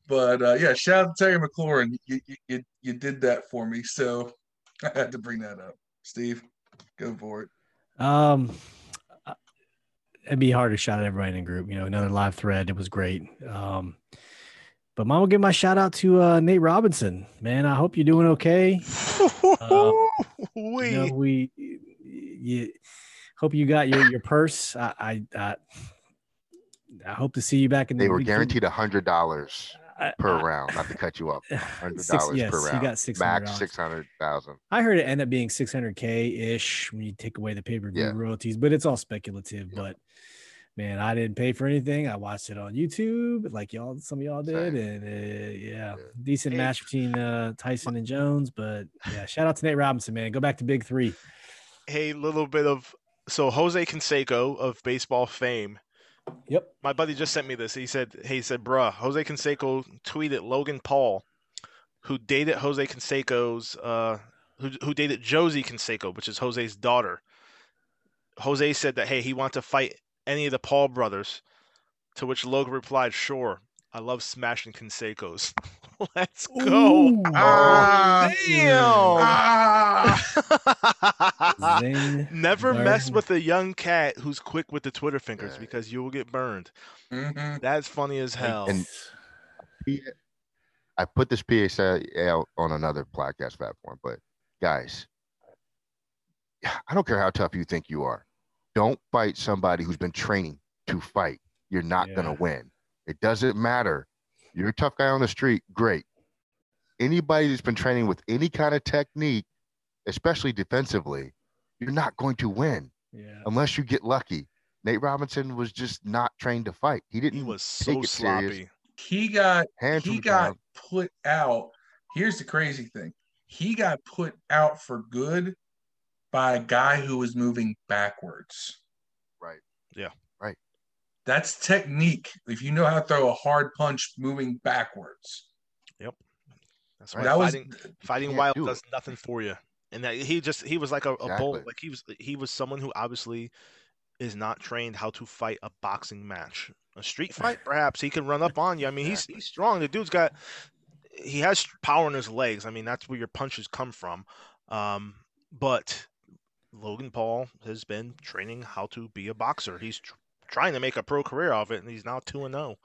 but uh, yeah, shout out to Terry McLaurin. You, you you did that for me, so I had to bring that up. Steve, go for it. Um, it'd be hard to shout out everybody in the group. You know, another live thread. It was great. Um, but mom will give my shout out to uh, Nate Robinson. Man, I hope you're doing okay. um, we you know, we you, hope you got your your purse. I I, I, I hope to see you back in. The they were guaranteed a hundred dollars per I, round. Not to cut you up, hundred dollars yes, per round. You got six max six hundred thousand. I heard it end up being six hundred k ish when you take away the pay per view yeah. royalties, but it's all speculative. Yeah. But man, I didn't pay for anything. I watched it on YouTube, like y'all, some of y'all did, and uh, yeah, decent match between uh, Tyson and Jones. But yeah, shout out to Nate Robinson, man. Go back to Big Three. Hey, little bit of so Jose Canseco of baseball fame. Yep. My buddy just sent me this. He said, "Hey, he said, bruh, Jose Canseco tweeted Logan Paul, who dated Jose Canseco's, uh, who who dated Josie Canseco, which is Jose's daughter." Jose said that hey, he wanted to fight any of the Paul brothers. To which Logan replied, "Sure, I love smashing Cansecos. Let's go. Ooh, ah, damn. Ah. Never mess with a young cat who's quick with the Twitter fingers because you will get burned. Mm-hmm. That's funny as hell. And, I put this PSA out on another podcast platform, but guys, I don't care how tough you think you are. Don't fight somebody who's been training to fight. You're not yeah. going to win. It doesn't matter. You're a tough guy on the street, great. Anybody that's been training with any kind of technique, especially defensively, you're not going to win yeah. unless you get lucky. Nate Robinson was just not trained to fight. He didn't. He was so sloppy. Serious. He got Hands he got down. put out. Here's the crazy thing: he got put out for good by a guy who was moving backwards. Right. Yeah. Right. That's technique. If you know how to throw a hard punch moving backwards. Yep. That's why that fighting, was, fighting wild do does nothing for you. And that he just he was like a, exactly. a bull. Like he was he was someone who obviously is not trained how to fight a boxing match. A street fight, perhaps he can run up on you. I mean, he's he's strong. The dude's got he has power in his legs. I mean, that's where your punches come from. Um, but Logan Paul has been training how to be a boxer. He's tr- trying to make a pro career of it, and he's now two and zero. Oh.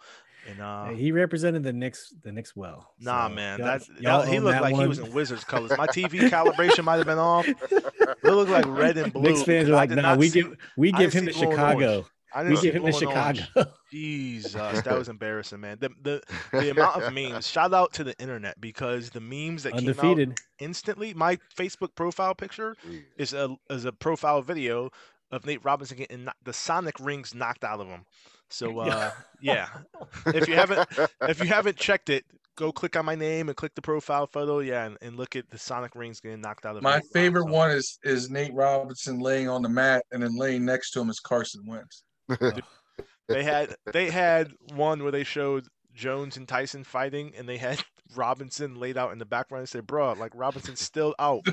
And uh, he represented the Knicks, the Knicks well. Nah, so man, that, that he looked like one. he was in Wizards colors. My TV calibration might have been off. It looked like red and blue. Knicks fans are like, nah, we see, give we give him to Chicago. I didn't we give him to Chicago. Jesus, that was embarrassing, man. The, the the amount of memes. Shout out to the internet because the memes that Undefeated. came out instantly. My Facebook profile picture is a is a profile video of Nate Robinson getting the Sonic rings knocked out of him. So uh, yeah, if you haven't if you haven't checked it, go click on my name and click the profile photo. Yeah, and, and look at the Sonic rings getting knocked out of. Him. My favorite one is is Nate Robinson laying on the mat, and then laying next to him is Carson Wentz. they had they had one where they showed Jones and Tyson fighting, and they had Robinson laid out in the background and said, "Bro, like Robinson's still out."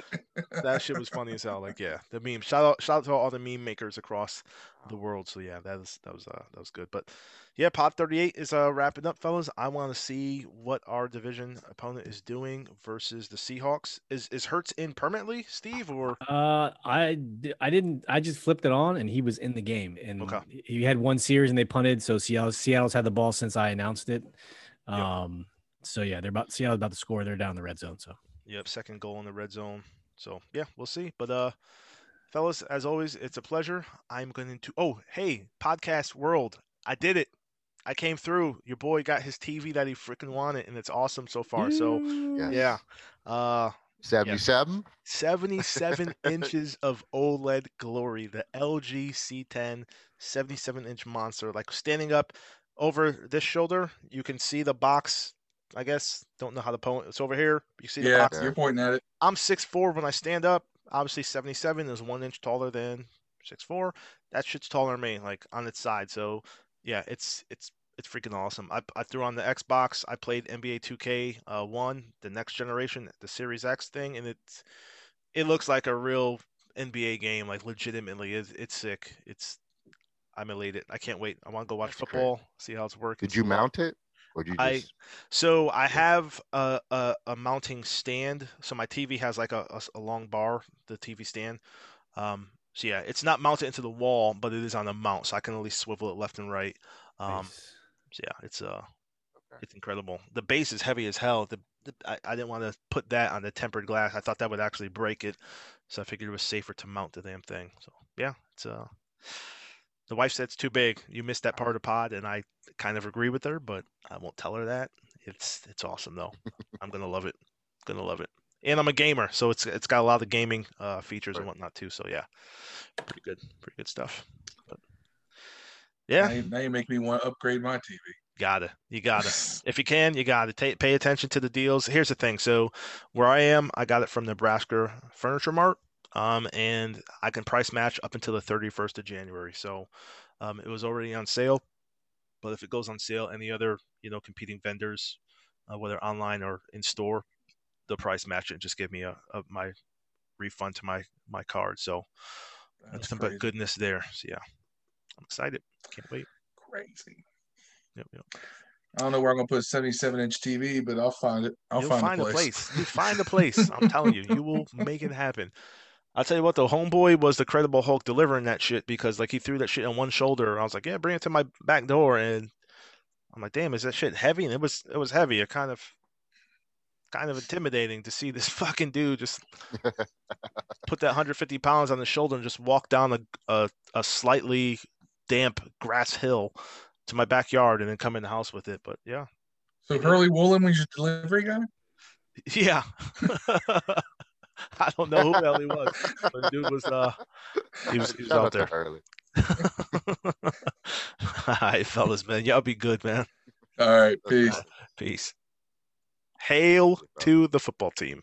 that shit was funny as hell. Like, yeah, the meme. Shout out, shout out to all the meme makers across the world. So yeah, that was that was uh, that was good. But yeah, Pod 38 is uh, wrapping up, fellas. I want to see what our division opponent is doing versus the Seahawks. Is is Hurts in permanently, Steve? Or uh, I I didn't. I just flipped it on and he was in the game. And okay. he had one series and they punted. So Seattle Seattle's had the ball since I announced it. Um. Yep. So yeah, they're about Seattle's about to score. They're down the red zone. So yep, second goal in the red zone. So yeah, we'll see. But uh, fellas, as always, it's a pleasure. I'm going to. Oh, hey, podcast world, I did it. I came through. Your boy got his TV that he freaking wanted, and it's awesome so far. So Yes. yeah, uh, 77? 77 inches of OLED glory. The LG C10 77 inch monster. Like standing up over this shoulder, you can see the box. I guess don't know how to point. It's over here. You see the Yeah, box. you're pointing at it. I'm 6'4 when I stand up. Obviously, 77 is one inch taller than 6'4. That shit's taller than me, like on its side. So, yeah, it's it's it's freaking awesome. I, I threw on the Xbox. I played NBA 2K uh, one, the next generation, the Series X thing, and it's it looks like a real NBA game, like legitimately. It's it's sick. It's I'm elated. I can't wait. I want to go watch That's great. football, see how it's working. Did you mount it? Or you I- so I have a, a, a mounting stand. So my TV has like a a long bar, the TV stand. Um, so yeah, it's not mounted into the wall, but it is on a mount, so I can at least swivel it left and right. Um, Nice. so yeah, it's uh, Okay. it's incredible. The base is heavy as hell. The, the I, I didn't want to put that on the tempered glass. I thought that would actually break it, so I figured it was safer to mount the damn thing. So yeah, it's uh, the wife said it's too big. You missed that part of the pod, and I kind of agree with her, but I won't tell her that. It's it's awesome though. I'm gonna love it. Gonna love it. And I'm a gamer, so it's it's got a lot of gaming uh, features and whatnot too. So yeah, pretty good, pretty good stuff. But Now yeah, you, now you make me want to upgrade my TV. gotta you gotta if you can, you got to take pay attention to the deals. Here's the thing. So where I am, I got it from Nebraska Furniture Mart, um, and I can price match up until the 31st of January. So um, it was already on sale, but if it goes on sale, any other you know competing vendors, uh, whether online or in store, the price match and just give me a, a my refund to my my card. So That's crazy. but goodness there. So yeah, I'm excited. Can't wait. Crazy. Yep, yep. I don't know where I'm gonna put a 77 inch TV, but I'll find it. I'll You'll find, find a a place. place. You find a place. I'm telling you, you will make it happen. I'll tell you what, the homeboy was the Credible Hulk delivering that shit because like he threw that shit on one shoulder. I was like, yeah, bring it to my back door, and I'm like, damn, is that shit heavy? And it was, it was heavy. It kind of, kind of intimidating to see this fucking dude just put that 150 pounds on the shoulder and just walk down a, a, a slightly damp grass hill to my backyard and then come in the house with it. But yeah, So Hurley Woolen was your delivery guy? Yeah. I don't know who the hell he was. But the dude was uh he was, he was out out there. Hurley. All right, fellas, man. Y'all be good, man. All right, peace. Peace. Hail to the football team.